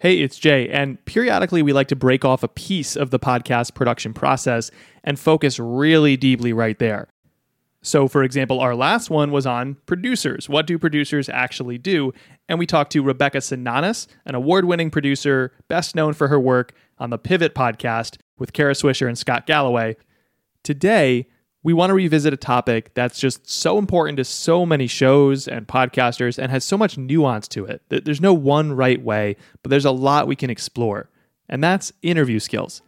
Hey, it's Jay, and periodically we like to break off a piece of the podcast production process and focus really deeply right there. So, for example, our last one was on producers. What do producers actually do? And we talked to Rebecca Sananes, an award winning producer, best known for her work on the Pivot podcast with Kara Swisher and Scott Galloway. Today, we want to revisit a topic that's just so important to so many shows and podcasters and has so much nuance to it. There's no one right way, but there's a lot we can explore, and that's interview skills.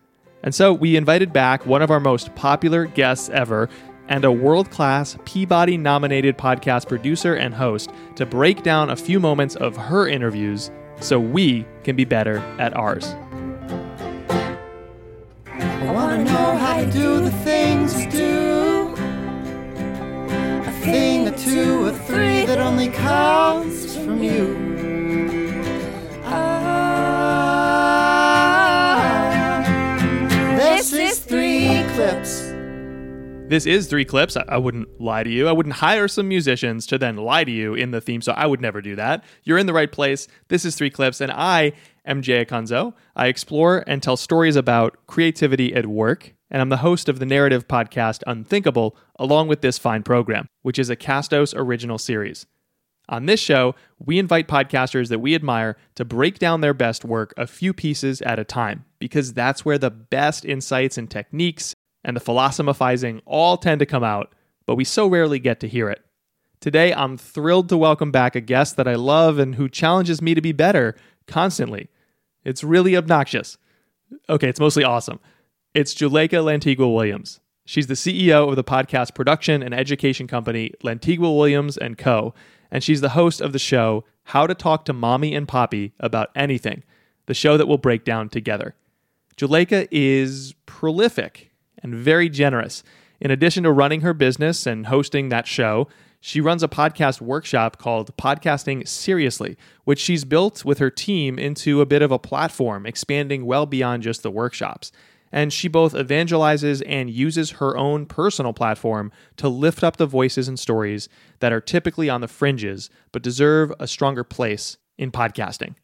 And so we invited back one of our most popular guests ever and a world class Peabody nominated podcast producer and host to break down a few moments of her interviews so we can be better at ours. I want to know how to do the things three that only comes from you. Ah, this is three clips. This is three clips. I, I, wouldn't lie to you. I wouldn't hire some musicians to then lie to you in the theme, so I would never do that. You're in the right place. This is three clips, and I am Jay Acunzo. I explore and tell stories about creativity at work, and I'm the host of the narrative podcast Unthinkable, along with this fine program, which is a Castos original series. On this show, we invite podcasters that we admire to break down their best work a few pieces at a time, because that's where the best insights and techniques and the philosophizing all tend to come out, but we so rarely get to hear it. Today, I'm thrilled to welcome back a guest that I love and who challenges me to be better constantly. It's really obnoxious. Okay, it's mostly awesome. It's Juleyka Lantigua Williams. She's the CEO of the podcast production and education company Lantigua Williams and Co. And she's the host of the show How to Talk to Mommy and Papi About Anything, the show that we'll break down together. Juleyka is prolific and very generous. In addition to running her business and hosting that show, she runs a podcast workshop called Podcasting Seriously, which she's built with her team into a bit of a platform, expanding well beyond just the workshops. And she both evangelizes and uses her own personal platform to lift up the voices and stories that are typically on the fringes but deserve a stronger place in podcasting.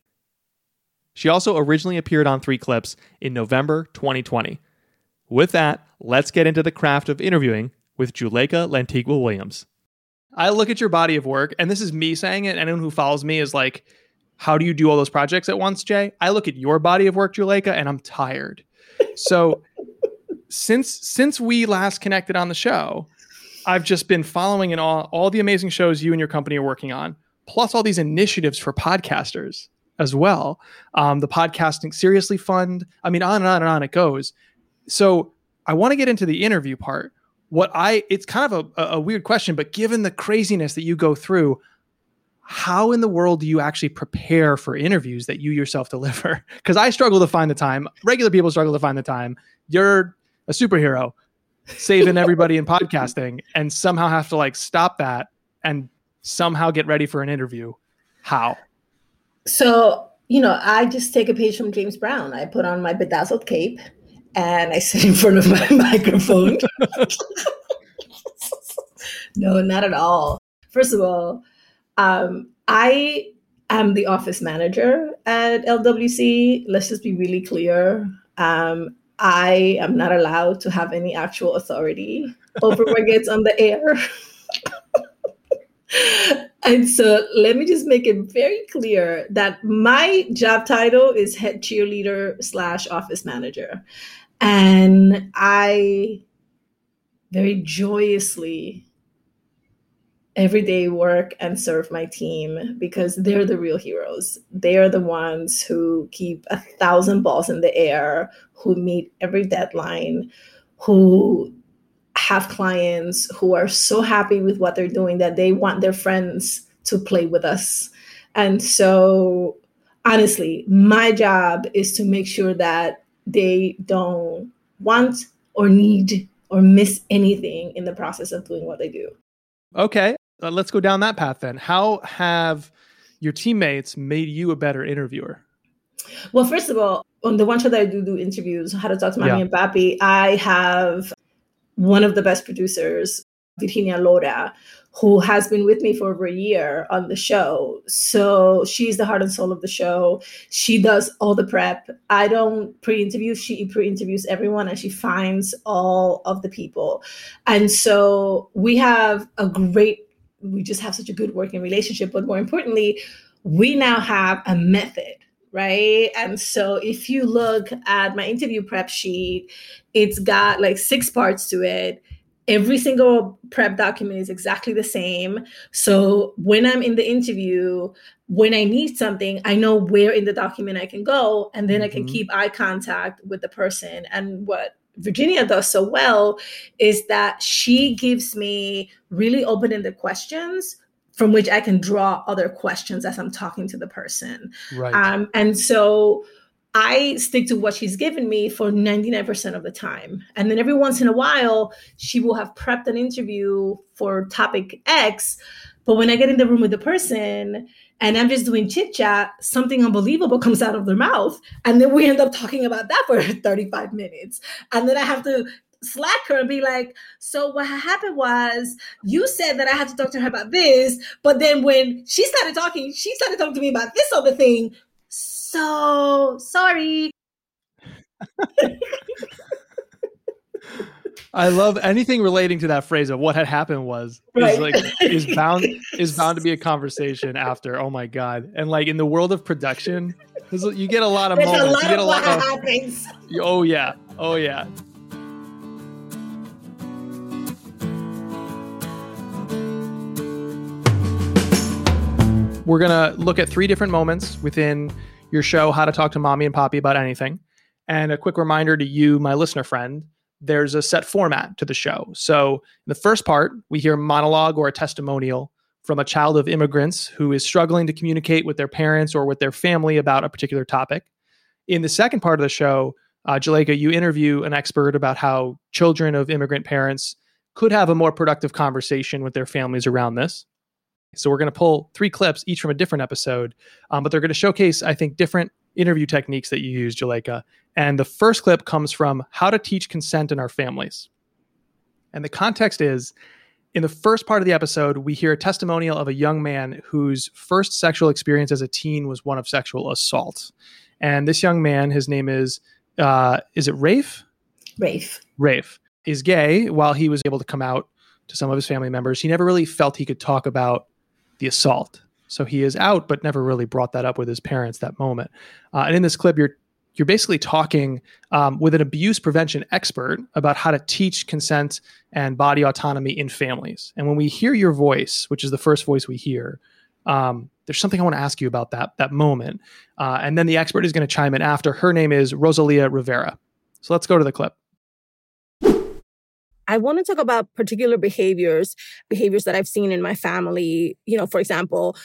She also originally appeared on Three Clips in November 2020. With that, let's get into the craft of interviewing with Juleyka Lantigua Williams. I look at your body of work, and this is me saying it. Anyone who follows me is like, how do you do all those projects at once, Jay? I look at your body of work, Juleyka, and I'm tired. So since since we last connected on the show, I've just been following in all all the amazing shows you and your company are working on, plus all these initiatives for podcasters as well. Um, the podcasting seriously fund. I mean, on and on and on it goes. So I want to get into the interview part. What I it's kind of a, a weird question, but given the craziness that you go through, how in the world do you actually prepare for interviews that you yourself deliver? Because I struggle to find the time. Regular people struggle to find the time. You're a superhero saving everybody in podcasting and somehow have to like stop that and somehow get ready for an interview. How? So, you know, I just take a page from James Brown. I put on my bedazzled cape and I sit in front of my microphone. no, not at all. First of all, um, I am the office manager at LWC. Let's just be really clear. Um, I am not allowed to have any actual authority over what gets on the air. and so let me just make it very clear that my job title is head cheerleader slash office manager and I very joyously every day work and serve my team because they're the real heroes. They are the ones who keep a thousand balls in the air, who meet every deadline, who have clients who are so happy with what they're doing that they want their friends to play with us. And so, honestly, my job is to make sure that they don't want or need or miss anything in the process of doing what they do. Okay, uh, let's go down that path then. How have your teammates made you a better interviewer? Well, first of all, on the one show that I do do interviews, How to Talk to Mommy yeah. and Papi, I have one of the best producers Virginia Lora, who has been with me for over a year on the show. So she's the heart and soul of the show. She does all the prep. I don't pre interview, she pre interviews everyone and she finds all of the people. And so we have a great, we just have such a good working relationship. But more importantly, we now have a method right? And so if you look at my interview prep sheet, it's got like six parts to it every single prep document is exactly the same. So when I'm in the interview, when I need something, I know where in the document I can go, and then mm-hmm. I can mm-hmm. keep eye contact with the person. And what Virginia does so well is that she gives me really open ended questions from which I can draw other questions as I'm talking to the person. Right. Um, and so I stick to what she's given me for 99% of the time. And then every once in a while, she will have prepped an interview for topic X. But when I get in the room with the person and I'm just doing chit chat, something unbelievable comes out of their mouth. And then we end up talking about that for 35 minutes. And then I have to slack her and be like, so what happened was you said that I had to talk to her about this, but then when she started talking, she started talking to me about this other thing so sorry. I love anything relating to that phrase of what had happened was right. is like is bound is bound to be a conversation after. Oh my god! And like in the world of production, you get a lot of There's moments. You get a lot of happens. Oh yeah! Oh yeah! We're gonna look at three different moments within your show, How to Talk to Mommy and Papi About Anything. And a quick reminder to you, my listener friend, there's a set format to the show. So, in the first part, we hear a monologue or a testimonial from a child of immigrants who is struggling to communicate with their parents or with their family about a particular topic. In the second part of the show, uh, you interview an expert about how children of immigrant parents could have a more productive conversation with their families around this. So we're going to pull three clips, each from a different episode, um, but they're going to showcase, I think, different interview techniques that you use, Juleyka. And the first clip comes from How to Teach Consent in Our Families. And the context is in the first part of the episode, we hear a testimonial of a young man whose first sexual experience as a teen was one of sexual assault. And this young man, his name is, uh, is it Rafe? Rafe. Rafe is gay. While he was able to come out to some of his family members, he never really felt he could talk about the assault. So he is out, but never really brought that up with his parents that moment. Uh, and in this clip, you're you're basically talking um, with an abuse prevention expert about how to teach consent and body autonomy in families. And when we hear your voice, which is the first voice we hear, um, there's something I want to ask you about that that moment. Uh, and then the expert is going to chime in after. Her name is Rosalia Rivera. So let's go to the clip. I want to talk about particular behaviors, behaviors that I've seen in my family. You know, for example,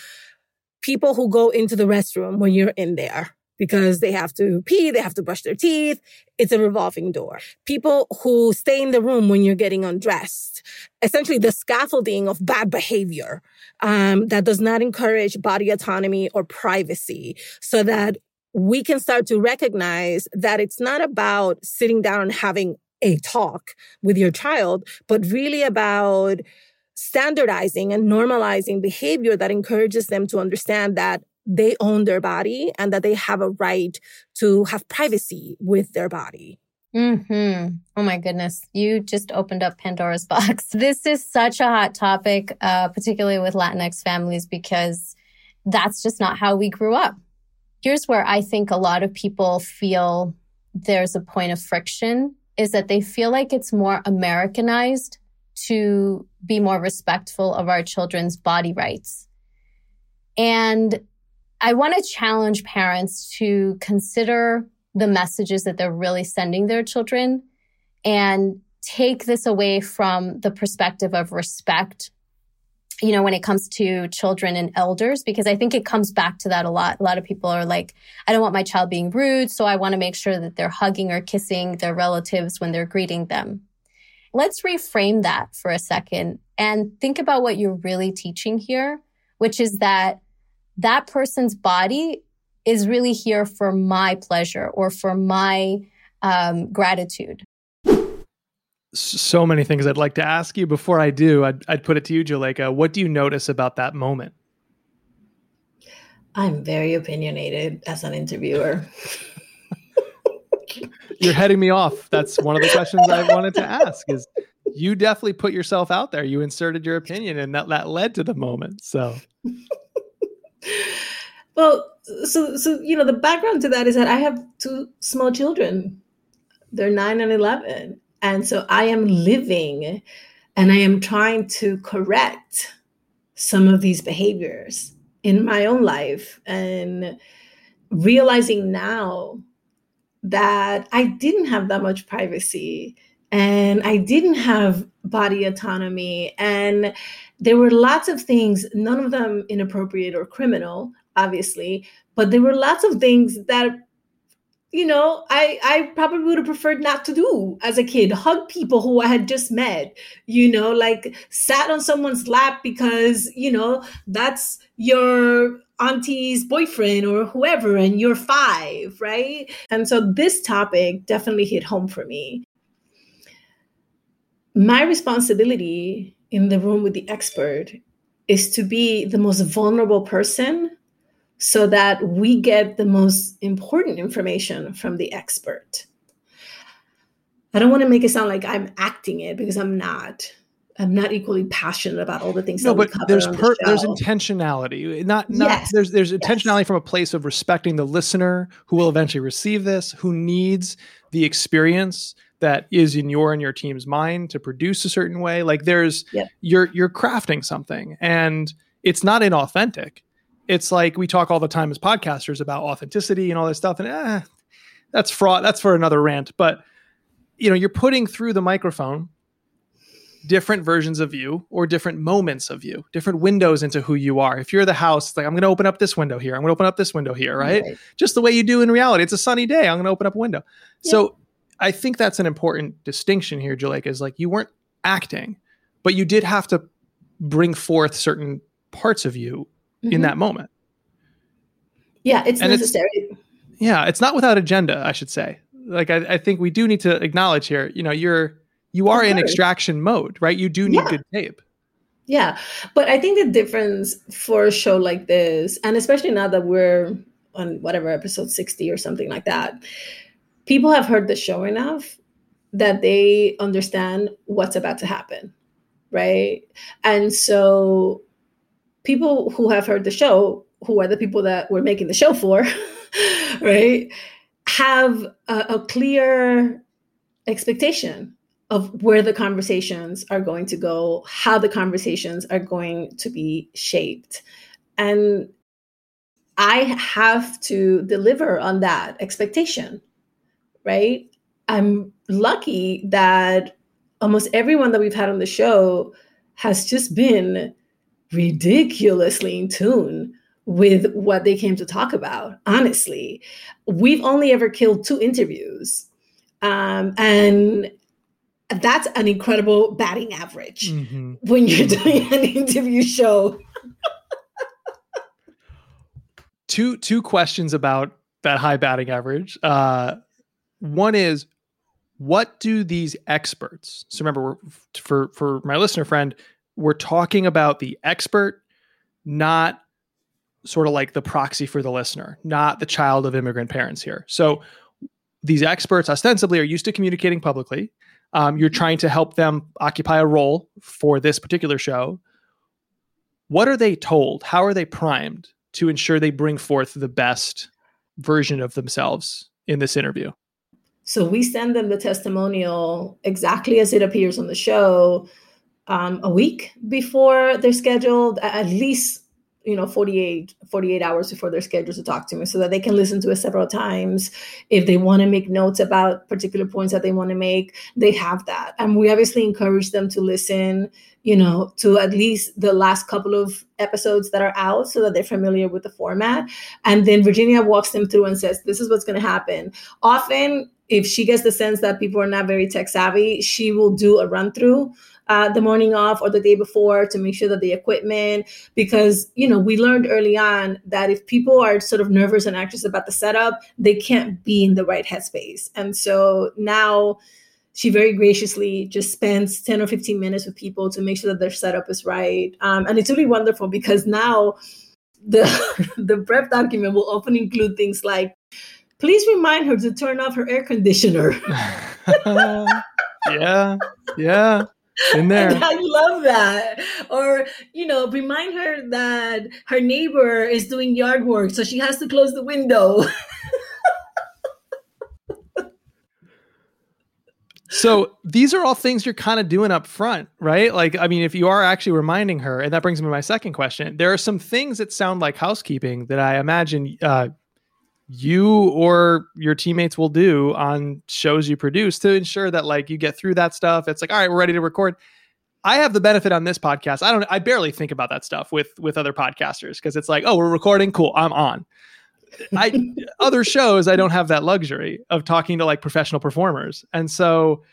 people who go into the restroom when you're in there because they have to pee, they have to brush their teeth. It's a revolving door. People who stay in the room when you're getting undressed. Essentially, the scaffolding of bad behavior um, that does not encourage body autonomy or privacy so that we can start to recognize that it's not about sitting down and having a talk with your child, but really about standardizing and normalizing behavior that encourages them to understand that they own their body and that they have a right to have privacy with their body. Hmm. Oh my goodness! You just opened up Pandora's box. This is such a hot topic, uh, particularly with Latinx families, because that's just not how we grew up. Here's where I think a lot of people feel there's a point of friction is that they feel like it's more Americanized to be more respectful of our children's body rights. And I want to challenge parents to consider the messages that they're really sending their children and take this away from the perspective of respect you know, when it comes to children and elders, because I think it comes back to that a lot. A lot of people are like, I don't want my child being rude. So I want to make sure that they're hugging or kissing their relatives when they're greeting them. Let's reframe that for a second and think about what you're really teaching here, which is that that person's body is really here for my pleasure or for my um, gratitude. So many things I'd like to ask you. Before I do, I'd, I'd put it to you, Juleyka. What do you notice about that moment? I'm very opinionated as an interviewer. You're heading me off. That's one of the questions I wanted to ask is you definitely put yourself out there. You inserted your opinion and that, that led to the moment. So well, so so you know, the background to that is that I have two small children. They're 9 and 11. And so I am living and I am trying to correct some of these behaviors in my own life and realizing now that I didn't have that much privacy and I didn't have body autonomy. And there were lots of things, none of them inappropriate or criminal, obviously, but there were lots of things that you know, I I probably would have preferred not to do as a kid. Hug people who I had just met, you know, like sat on someone's lap because, you know, that's your auntie's boyfriend or whoever and you're 5, right? And so this topic definitely hit home for me. My responsibility in the room with the expert is to be the most vulnerable person so that we get the most important information from the expert. I don't want to make it sound like I'm acting it because I'm not. I'm not equally passionate about all the things. No, but there's per, the there's intentionality. Not not yes. there's there's intentionality yes. from a place of respecting the listener who will eventually receive this, who needs the experience that is in your and your team's mind to produce a certain way. Like there's yep. you're you're crafting something, and it's not inauthentic it's like we talk all the time as podcasters about authenticity and all this stuff and eh, that's fraud that's for another rant but you know you're putting through the microphone different versions of you or different moments of you different windows into who you are if you're the house like i'm going to open up this window here i'm going to open up this window here right? right? just the way you do in reality it's a sunny day i'm going to open up a window yeah. so i think that's an important distinction here Juleyka is like you weren't acting but you did have to bring forth certain parts of you mm-hmm. in that moment. Yeah, it's and necessary. It's, yeah, it's not without agenda, I should say. Like I, I, think we do need to acknowledge here, you know, you're you are in extraction mode, right? You do need yeah. good tape. Yeah. But I think the difference for a show like this, and especially now that we're on whatever episode 60 or something like that, people have heard the show enough that they understand what's about to happen. Right. And so people who have heard the show, who are the people that we're making the show for, right, have a, a clear expectation of where the conversations are going to go, how the conversations are going to be shaped. And I have to deliver on that expectation, right? I'm lucky that almost everyone that we've had on the show has just been ridiculously in tune with what they came to talk about. Honestly, we've only ever killed two interviews. Um, and that's an incredible batting average mm-hmm. when you're doing an interview show. two two questions about that high batting average. Uh, one is what do these experts so remember for for my listener friend we're talking about the expert, not sort of like the proxy for the listener, not the child of immigrant parents here. So these experts ostensibly are used to communicating publicly. Um, you're trying to help them occupy a role for this particular show. What are they told? How are they primed to ensure they bring forth the best version of themselves in this interview? So we send them the testimonial exactly as it appears on the show um, a week before they're scheduled, at least you know 48 48 hours before they're scheduled to talk to me so that they can listen to it several times. If they want to make notes about particular points that they want to make they have that. And we obviously encourage them to listen you know to at least the last couple of episodes that are out so that they're familiar with the format. And then virginia walks them through and says this is what's going to happen. Often if she gets the sense that people are not very tech savvy she will do a run through uh, the morning off or the day before to make sure that the equipment, because, you know, we learned early on that if people are sort of nervous and anxious about the setup, they can't be in the right headspace. And so now, she very graciously just spends 10 or 15 minutes with people to make sure that their setup is right. Um, and it's really wonderful because now the the prep document will often include things like please remind her to turn off her air conditioner. yeah, yeah. In there. And I love that. Or, you know, remind her that her neighbor is doing yard work, so she has to close the window. so these are all things you're kind of doing up front, right? Like, I mean, if you are actually reminding her, and that brings me to my second question, there are some things that sound like housekeeping that I imagine uh, you or your teammates will do on shows you produce to ensure that like you get through that stuff. It's like, all right, we're ready to record. I have the benefit on this podcast. I don't I barely think about that stuff with with other podcasters because it's like, oh, we're recording, cool, I'm on. I other shows I don't have that luxury of talking to like professional performers. And so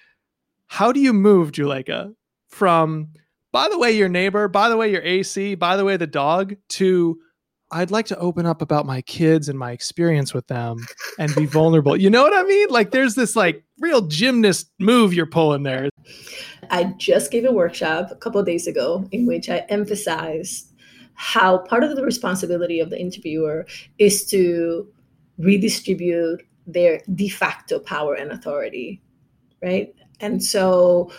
how do you move Juleyka from by the way your neighbor, by the way your AC, by the way the dog to I'd like to open up about my kids and my experience with them and be vulnerable. You know what I mean? Like there's this like real gymnast move you're pulling there. I just gave a workshop a couple days ago in which I emphasized how part of the responsibility of the interviewer is to redistribute their de facto power and authority, right? And so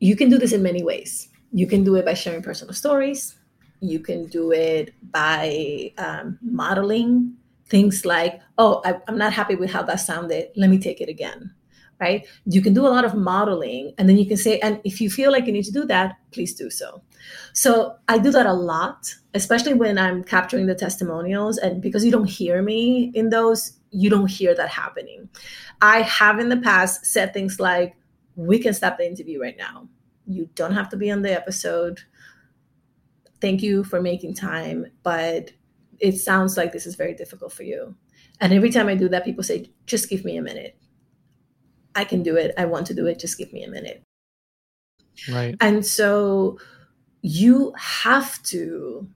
you can do this in many ways. You can do it by sharing personal stories you can do it by um, modeling things like, oh, I, I'm not happy with how that sounded. Let me take it again. Right? You can do a lot of modeling and then you can say, and if you feel like you need to do that, please do so. So I do that a lot, especially when I'm capturing the testimonials. And because you don't hear me in those, you don't hear that happening. I have in the past said things like, we can stop the interview right now. You don't have to be on the episode thank you for making time, but it sounds like this is very difficult for you. And every time I do that, people say, just give me a minute. I can do it. I want to do it. Just give me a minute. Right. And so you have to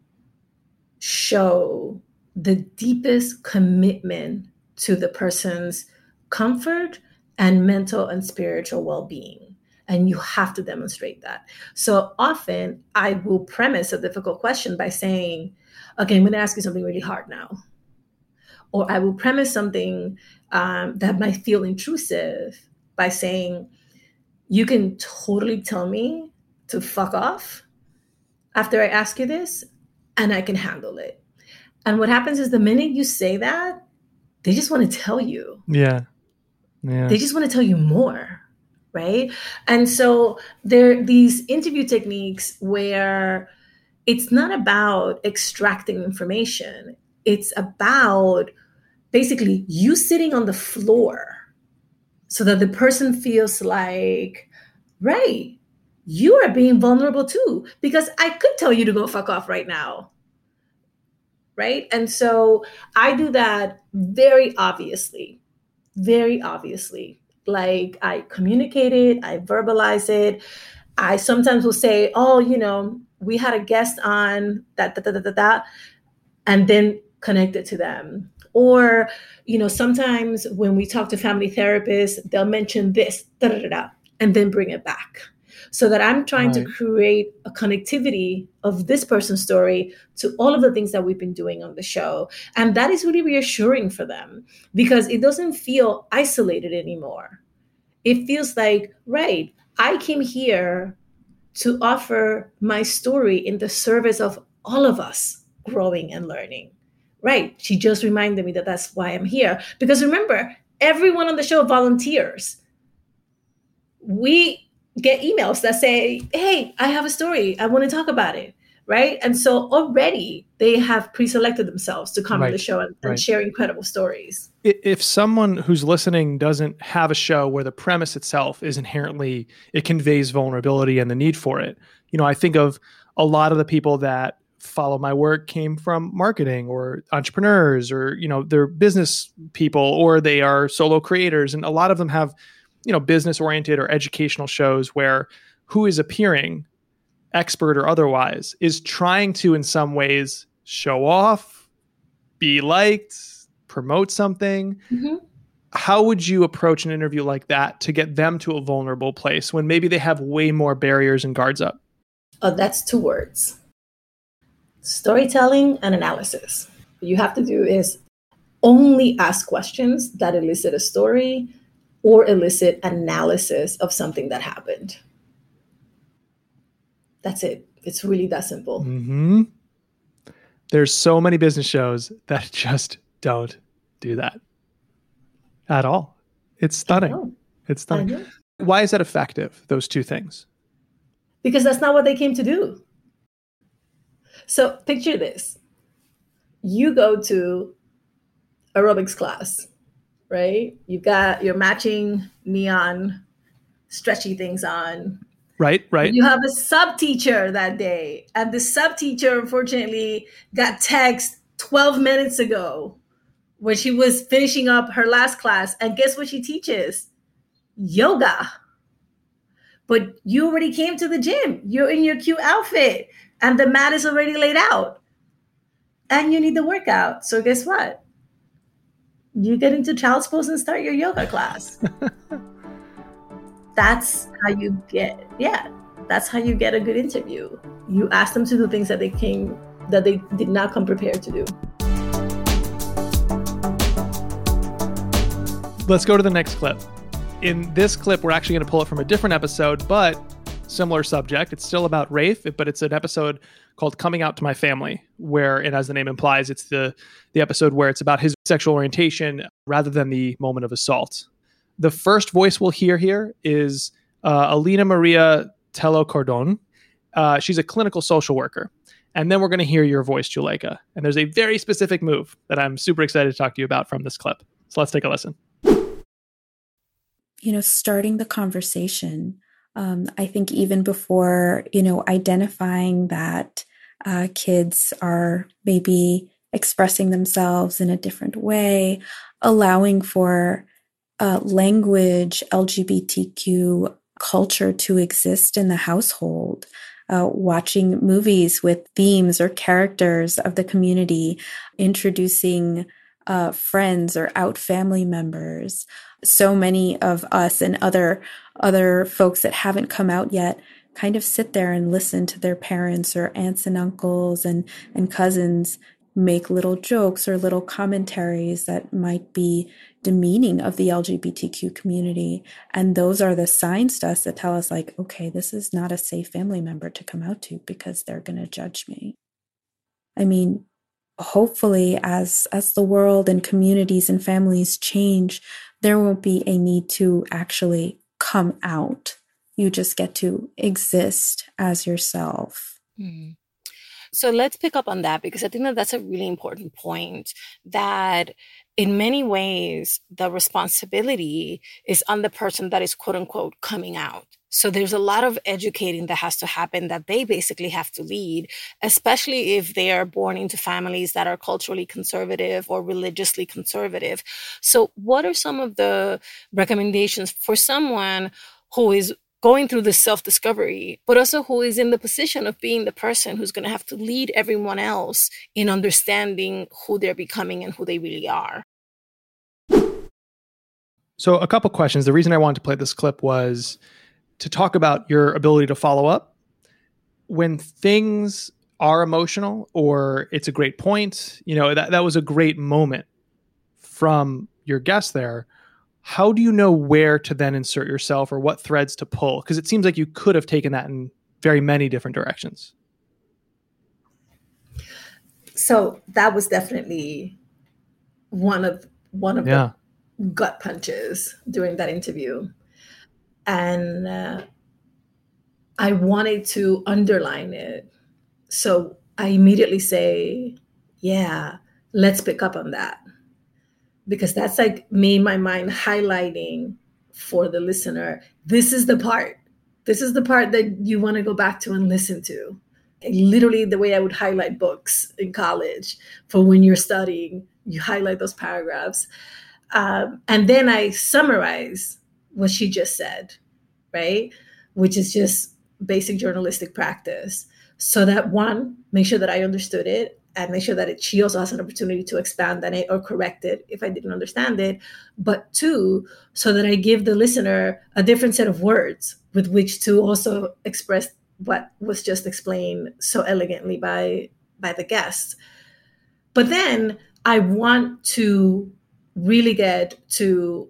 show the deepest commitment to the person's comfort and mental and spiritual well being and you have to demonstrate that. So often I will premise a difficult question by saying, okay, I'm going to ask you something really hard now. Or I will premise something um, that might feel intrusive by saying, you can totally tell me to fuck off after I ask you this, and I can handle it. And what happens is the minute you say that, they just want to tell you. Yeah. Yeah. They just want to tell you more right? And so there are these interview techniques where it's not about extracting information, it's about basically you sitting on the floor so that the person feels like, right, you are being vulnerable too, because I could tell you to go fuck off right now. Right. And so I do that very obviously, very obviously like I communicate it, I verbalize it. I sometimes will say, oh, you know, we had a guest on that, da, da, da, da, and then connect it to them. Or, you know, sometimes when we talk to family therapists, they'll mention this, da, da, da, da, and then bring it back so that I'm trying right. to create a connectivity of this person's story to all of the things that we've been doing on the show. And that is really reassuring for them because it doesn't feel isolated anymore. It feels like, right, I came here to offer my story in the service of all of us growing and learning. Right. She just reminded me that that's why I'm here. Because remember, everyone on the show volunteers. We get emails that say, Hey, I have a story. I want to talk about it. Right. And so already they have pre selected themselves to come right. on the show and, and right. share incredible stories. If someone who's listening doesn't have a show where the premise itself is inherently, it conveys vulnerability and the need for it, you know, I think of a lot of the people that follow my work came from marketing or entrepreneurs or you know they're business people or they are solo creators and a lot of them have you know business oriented or educational shows where who is appearing expert or otherwise is trying to in some ways show off be liked promote something mm-hmm. how would you approach an interview like that to get them to a vulnerable place when maybe they have way more barriers and guards up? Oh, that's two words storytelling and analysis. What you have to do is only ask questions that elicit a story or elicit analysis of something that happened. That's it. It's really that simple. Mm-hmm. There's so many business shows that just don't do that at all. It's stunning. It's stunning. Why is that effective, those two things? Because that's not what they came to do. So picture this you go to aerobics class, right? You've got your matching neon stretchy things on. Right, right. You have a sub teacher that day, and the sub teacher unfortunately got text 12 minutes ago when she was finishing up her last class. And guess what she teaches? Yoga. But you already came to the gym. You're in your cute outfit, and the mat is already laid out. And you need the workout. So guess what? You get into child's pose and start your yoga class. that's how you get, yeah, that's how you get a good interview. You ask them to do things that they came that they did not come prepared to do. Let's go to the next clip. In this clip, we're actually going to pull it from a different episode, but similar subject. It's still about Rafe, but it's an episode called "Coming Out to My Family," where, and as the name implies, it's the the episode where it's about his sexual orientation rather than the moment of assault. The first voice we'll hear here is uh, Alina Maria Tello Cordon. Uh, she's a clinical social worker. And then we're going to hear your voice, Juleyka. And there's a very specific move that I'm super excited to talk to you about from this clip. So let's take a listen you know, starting the conversation. Um, I think even before, you know, identifying that uh, kids are maybe expressing themselves in a different way, allowing for uh, language, LGBTQ culture to exist in the household. Uh, watching movies with themes or characters of the community, introducing uh, friends or out family members, so many of us and other other folks that haven't come out yet kind of sit there and listen to their parents or aunts and uncles and and cousins make little jokes or little commentaries that might be demeaning of the LGBTQ community. And those are the signs to us that tell us, like, okay, this is not a safe family member to come out to because they're going to judge me. I mean, hopefully as as the world and communities and families change there won't be a need to actually come out. You just get to exist as yourself. Mm. So let's pick up on that because I think that that's a really important point that in many ways, the responsibility is on the person that is quote unquote coming out. So there's a lot of educating that has to happen that they basically have to lead, especially if they are born into families that are culturally conservative or religiously conservative. So what are some of the recommendations for someone who is going through this self discovery, but also who is in the position of being the person who's going to have to lead everyone else in understanding who they're becoming and who they really are. So, a couple questions. The reason I wanted to play this clip was to talk about your ability to follow up when things are emotional or it's a great point. You know, that, that was a great moment from your guest there. How do you know where to then insert yourself or what threads to pull? Because it seems like you could have taken that in very many different directions. So that was definitely one of one of yeah. the gut punches during that interview and uh, I wanted to underline it. So I immediately say, yeah, let's pick up on that. Because that's like me in my mind highlighting for the listener this is the part. This is the part that you want to go back to and listen to. literally, the way I would highlight books in college for when you're studying, you highlight those paragraphs. Um, and then I summarize what she just said, right? Which is just basic journalistic practice. So that one, make sure that I understood it and make sure that it, she also has an opportunity to expand on it or correct it if I didn't understand it. But two, so that I give the listener a different set of words with which to also express what was just explained so elegantly by by the guests. But then I want to really get to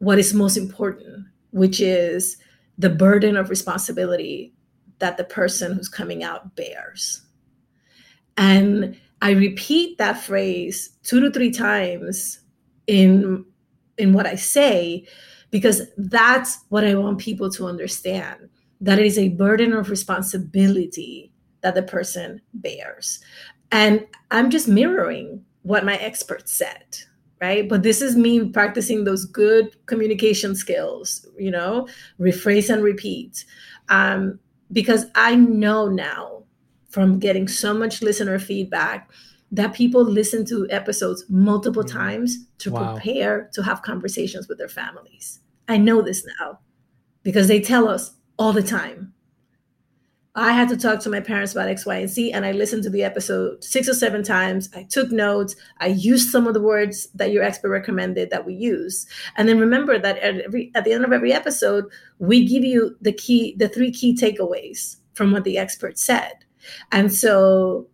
what is most important, which is the burden of responsibility that the person who's coming out bears. And I repeat that phrase two to three times in in what I say because that's what I want people to understand that it is a burden of responsibility that the person bears. And I'm just mirroring what my experts said, right? But this is me practicing those good communication skills, you know, rephrase and repeat. Um, because I know now from getting so much listener feedback that people listen to episodes multiple mm-hmm. times to wow. prepare to have conversations with their families. I know this now because they tell us all the time. I had to talk to my parents about X, Y, and Z, and I listened to the episode six or seven times. I took notes. I used some of the words that your expert recommended that we use. And then remember that at, every, at the end of every episode, we give you the key, the three key takeaways from what the expert said. And so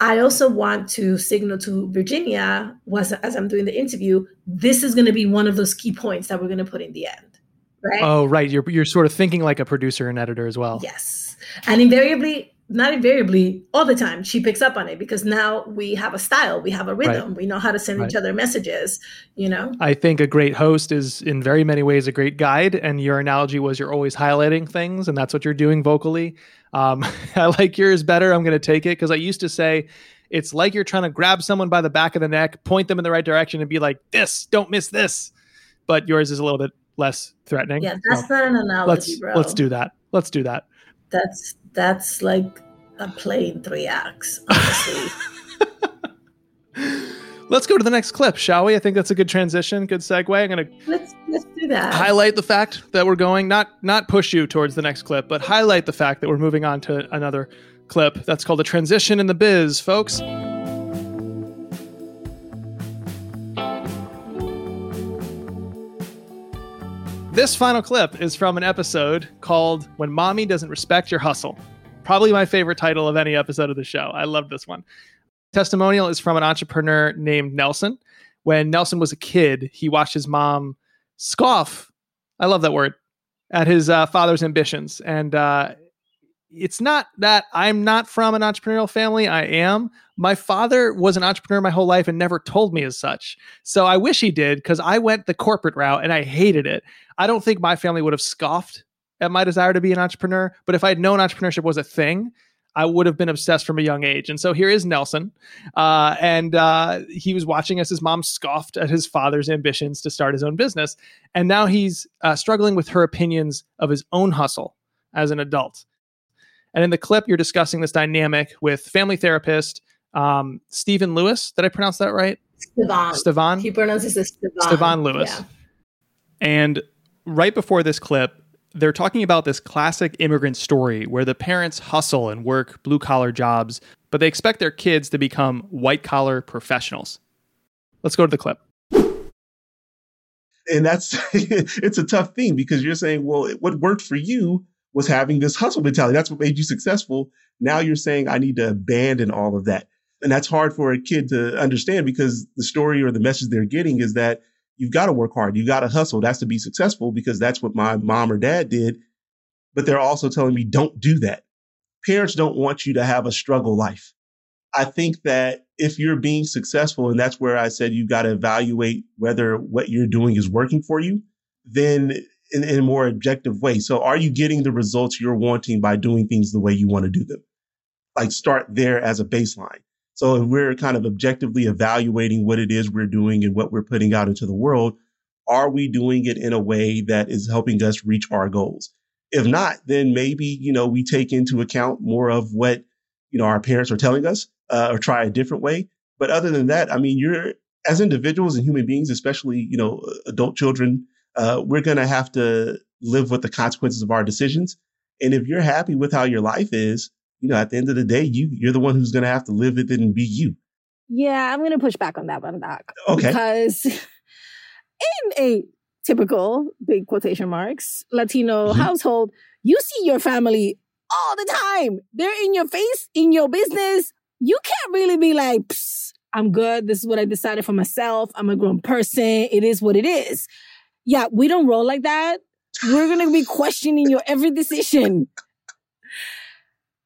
I also want to signal to Virginia, was as I'm doing the interview, this is going to be one of those key points that we're going to put in the end. Right? Oh, right. You're you're sort of thinking like a producer and editor as well. Yes. And invariably, not invariably, all the time, she picks up on it because now we have a style, we have a rhythm, right. we know how to send right. each other messages, you know? I think a great host is in very many ways a great guide. And your analogy was you're always highlighting things, and that's what you're doing vocally. Um, I like yours better. I'm going to take it because I used to say, it's like you're trying to grab someone by the back of the neck, point them in the right direction, and be like, this, don't miss this. But yours is a little bit less threatening. Yeah, that's so not an analogy, let's, bro. Let's do that. Let's do that that's that's like a play in three acts, honestly. let's go to the next clip, shall we? I think that's a good transition, good segue. I'm gonna let's let's do that. Highlight the fact that we're going not not push you towards the next clip, but highlight the fact that we're moving on to another clip. That's called a transition in the biz, folks. This final clip is from an episode called When Mommy Doesn't Respect Your Hustle. Probably my favorite title of any episode of the show. I love this one. Testimonial is from an entrepreneur named Nelson. When Nelson was a kid, he watched his mom scoff. I love that word at his uh, father's ambitions. And uh, it's not that I'm not from an entrepreneurial family. I am. My father was an entrepreneur my whole life and never told me as such. So I wish he did because I went the corporate route and I hated it. I don't think my family would have scoffed at my desire to be an entrepreneur. But if I'd known entrepreneurship was a thing, I would have been obsessed from a young age. And so here is Nelson. Uh, and uh, he was watching as his mom scoffed at his father's ambitions to start his own business. And now he's uh, struggling with her opinions of his own hustle as an adult. And in the clip, you're discussing this dynamic with family therapist um, Stephen Lewis. Did I pronounce that right? Stevan. Stevan. He pronounces it Stevan. Stevan Lewis. Yeah. And right before this clip, they're talking about this classic immigrant story where the parents hustle and work blue collar jobs, but they expect their kids to become white collar professionals. Let's go to the clip. And that's it's a tough thing because you're saying, well, what worked for you was having this hustle mentality. That's what made you successful. Now you're saying I need to abandon all of that. And that's hard for a kid to understand because the story or the message they're getting is that you've got to work hard. You've got to hustle. That's to be successful because that's what my mom or dad did. But they're also telling me don't do that. Parents don't want you to have a struggle life. I think that if you're being successful, and that's where I said you've got to evaluate whether what you're doing is working for you, then in, in a more objective way. So are you getting the results you're wanting by doing things the way you want to do them? Like start there as a baseline. So if we're kind of objectively evaluating what it is we're doing and what we're putting out into the world, are we doing it in a way that is helping us reach our goals? If not, then maybe, you know, we take into account more of what, you know, our parents are telling us, uh, or try a different way. But other than that, I mean, you're as individuals and human beings, especially, you know, adult children, uh, we're going to have to live with the consequences of our decisions. And if you're happy with how your life is, you know, at the end of the day, you you're the one who's going to have to live it and be you. Yeah, I'm going to push back on that one, Doc. Okay. Because in a typical big quotation marks Latino mm-hmm. household, you see your family all the time. They're in your face, in your business. You can't really be like, I'm good. This is what I decided for myself. I'm a grown person. It is what it is. Yeah, we don't roll like that. We're going to be questioning your every decision.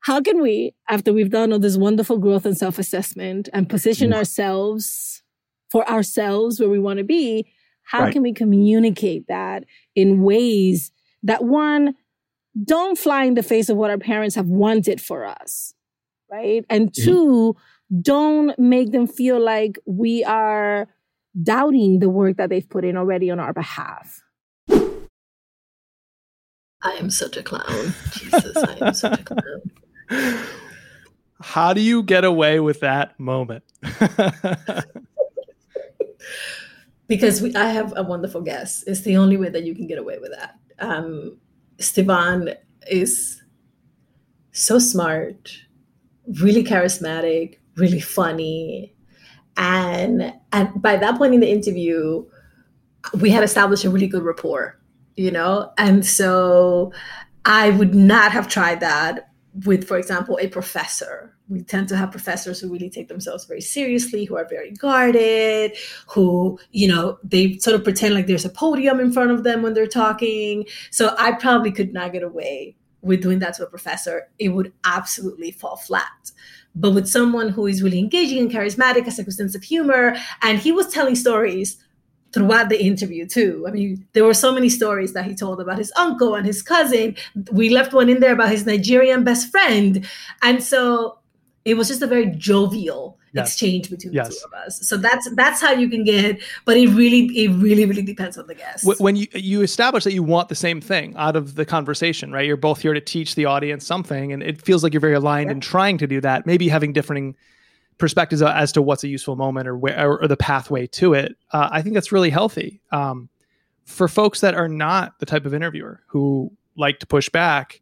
How can we, after we've done all this wonderful growth and self assessment and position ourselves for ourselves where we want to be, how right. can we communicate that in ways that one, don't fly in the face of what our parents have wanted for us, right? And mm-hmm. two, don't make them feel like we are doubting the work that they've put in already on our behalf. I am such a clown. Jesus, I am such a clown. How do you get away with that moment? because we, I have a wonderful guest. It's the only way that you can get away with that. Um, Stevan is so smart, really charismatic, really funny. And, and by that point in the interview, we had established a really good rapport, you know? And so I would not have tried that with, for example, a professor. We tend to have professors who really take themselves very seriously, who are very guarded, who, you know, they sort of pretend like there's a podium in front of them when they're talking. So I probably could not get away with doing that to a professor. It would absolutely fall flat. But with someone who is really engaging and charismatic, has a good sense of humor, and he was telling stories throughout the interview too. I mean, there were so many stories that he told about his uncle and his cousin. We left one in there about his Nigerian best friend. And so it was just a very jovial yes. exchange between yes. the two of us. So that's that's how you can get, but it really it really really depends on the guest. When you you establish that you want the same thing out of the conversation, right? You're both here to teach the audience something, and it feels like you're very aligned in trying to do that. Maybe having differing perspectives as to what's a useful moment or where or the pathway to it. Uh, I think that's really healthy um, for folks that are not the type of interviewer who like to push back.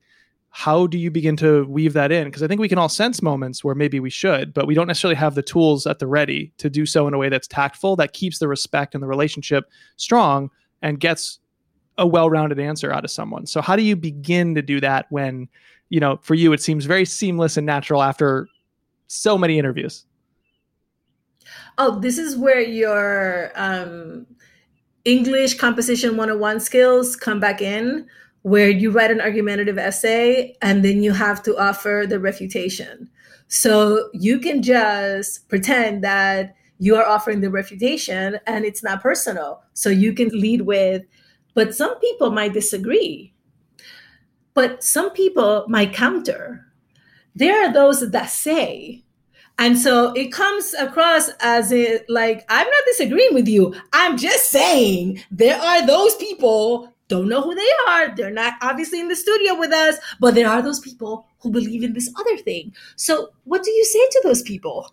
How do you begin to weave that in? Because I think we can all sense moments where maybe we should, but we don't necessarily have the tools at the ready to do so in a way that's tactful, that keeps the respect and the relationship strong, and gets a well-rounded answer out of someone. So how do you begin to do that when, you know, for you it seems very seamless and natural after so many interviews? oh, this is where your um, English composition 101 skills come back in, where you write an argumentative essay and then you have to offer the refutation. So you can just pretend that you are offering the refutation and it's not personal. So you can lead with, but some people might disagree. But some people might counter. There are those that say, and so it comes across as it like, I'm not disagreeing with you. I'm just saying there are those people, don't know who they are. They're not obviously in the studio with us, but there are those people who believe in this other thing. So what do you say to those people?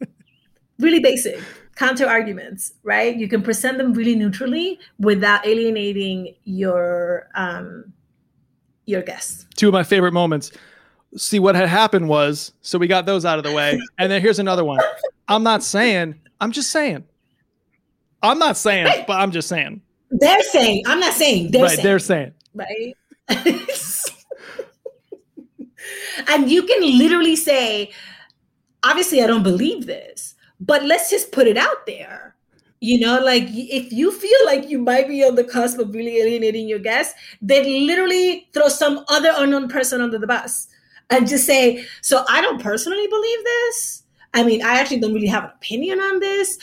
really basic counter arguments, right? You can present them really neutrally without alienating your um your guests. Two of my favorite moments see what had happened was so we got those out of the way and then here's another one i'm not saying i'm just saying i'm not saying right. but i'm just saying they're saying i'm not saying they're right, saying they're saying. right? And you can literally say obviously i don't believe this but let's just put it out there. You know like if you feel like you might be on the cusp of really alienating your guests then literally throw some other unknown person under the bus and just say, so I don't personally believe this. I mean, I actually don't really have an opinion on this,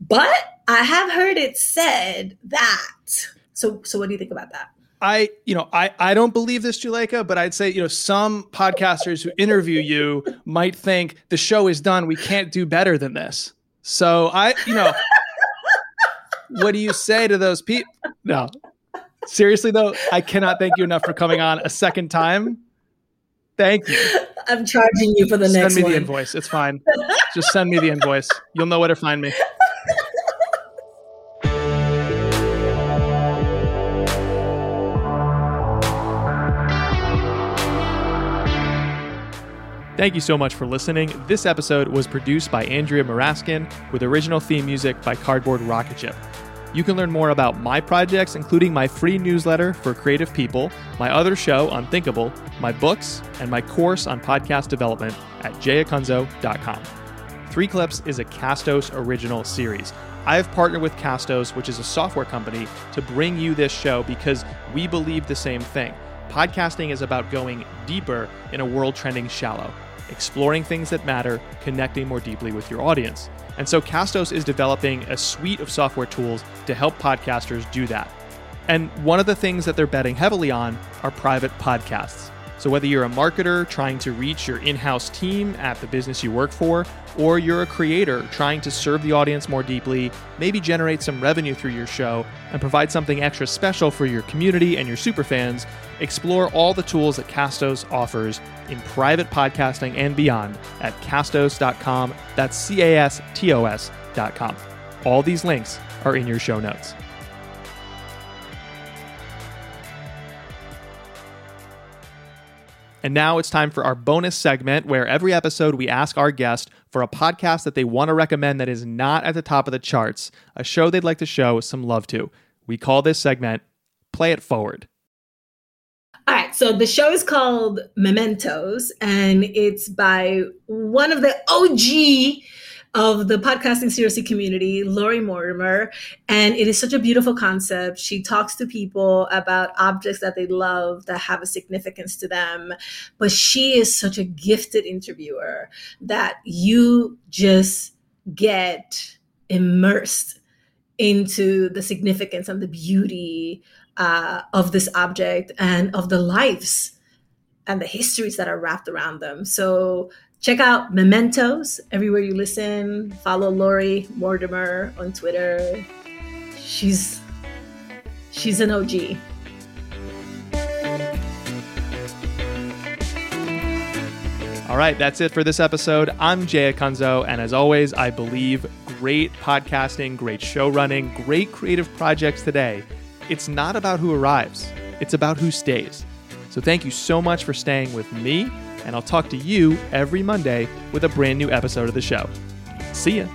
but I have heard it said that. So, so what do you think about that? I, you know, I, I don't believe this, Juleyka, but I'd say, you know, some podcasters who interview you might think the show is done. We can't do better than this. So I, you know, what do you say to those people? No, seriously though, I cannot thank you enough for coming on a second time. Thank you. I'm charging you for the send next Send me the invoice. It's fine. Just send me the invoice. You'll know where to find me. Thank you so much for listening. This episode was produced by Andrea Maraskin with original theme music by Cardboard Rocket Ship. You can learn more about my projects, including my free newsletter for creative people, my other show, Unthinkable, my books, and my course on podcast development at jayacunzo.com. Three Clips is a Castos original series. I have partnered with Castos, which is a software company, to bring you this show because we believe the same thing. Podcasting is about going deeper in a world trending shallow exploring things that matter, connecting more deeply with your audience. And so Castos is developing a suite of software tools to help podcasters do that. And one of the things that they're betting heavily on are private podcasts. So, whether you're a marketer trying to reach your in house team at the business you work for, or you're a creator trying to serve the audience more deeply, maybe generate some revenue through your show, and provide something extra special for your community and your superfans, explore all the tools that Castos offers in private podcasting and beyond at castos.com. That's C A S T O S.com. All these links are in your show notes. And now it's time for our bonus segment where every episode we ask our guest for a podcast that they want to recommend that is not at the top of the charts, a show they'd like to show some love to. We call this segment Play It Forward. All right, so the show is called Mementos, and it's by one of the OG of the podcasting seriously community, Lori Mortimer. And it is such a beautiful concept. She talks to people about objects that they love that have a significance to them. But she is such a gifted interviewer that you just get immersed into the significance and the beauty uh, of this object and of the lives and the histories that are wrapped around them. So check out Mementos everywhere you listen. Follow Lori Mortimer on Twitter. She's she's an OG. All right, that's it for this episode. I'm Jay Acunzo, and as always, I believe great podcasting, great show running, great creative projects today. It's not about who arrives, it's about who stays. So thank you so much for staying with me and I'll talk to you every Monday with a brand new episode of the show. See ya.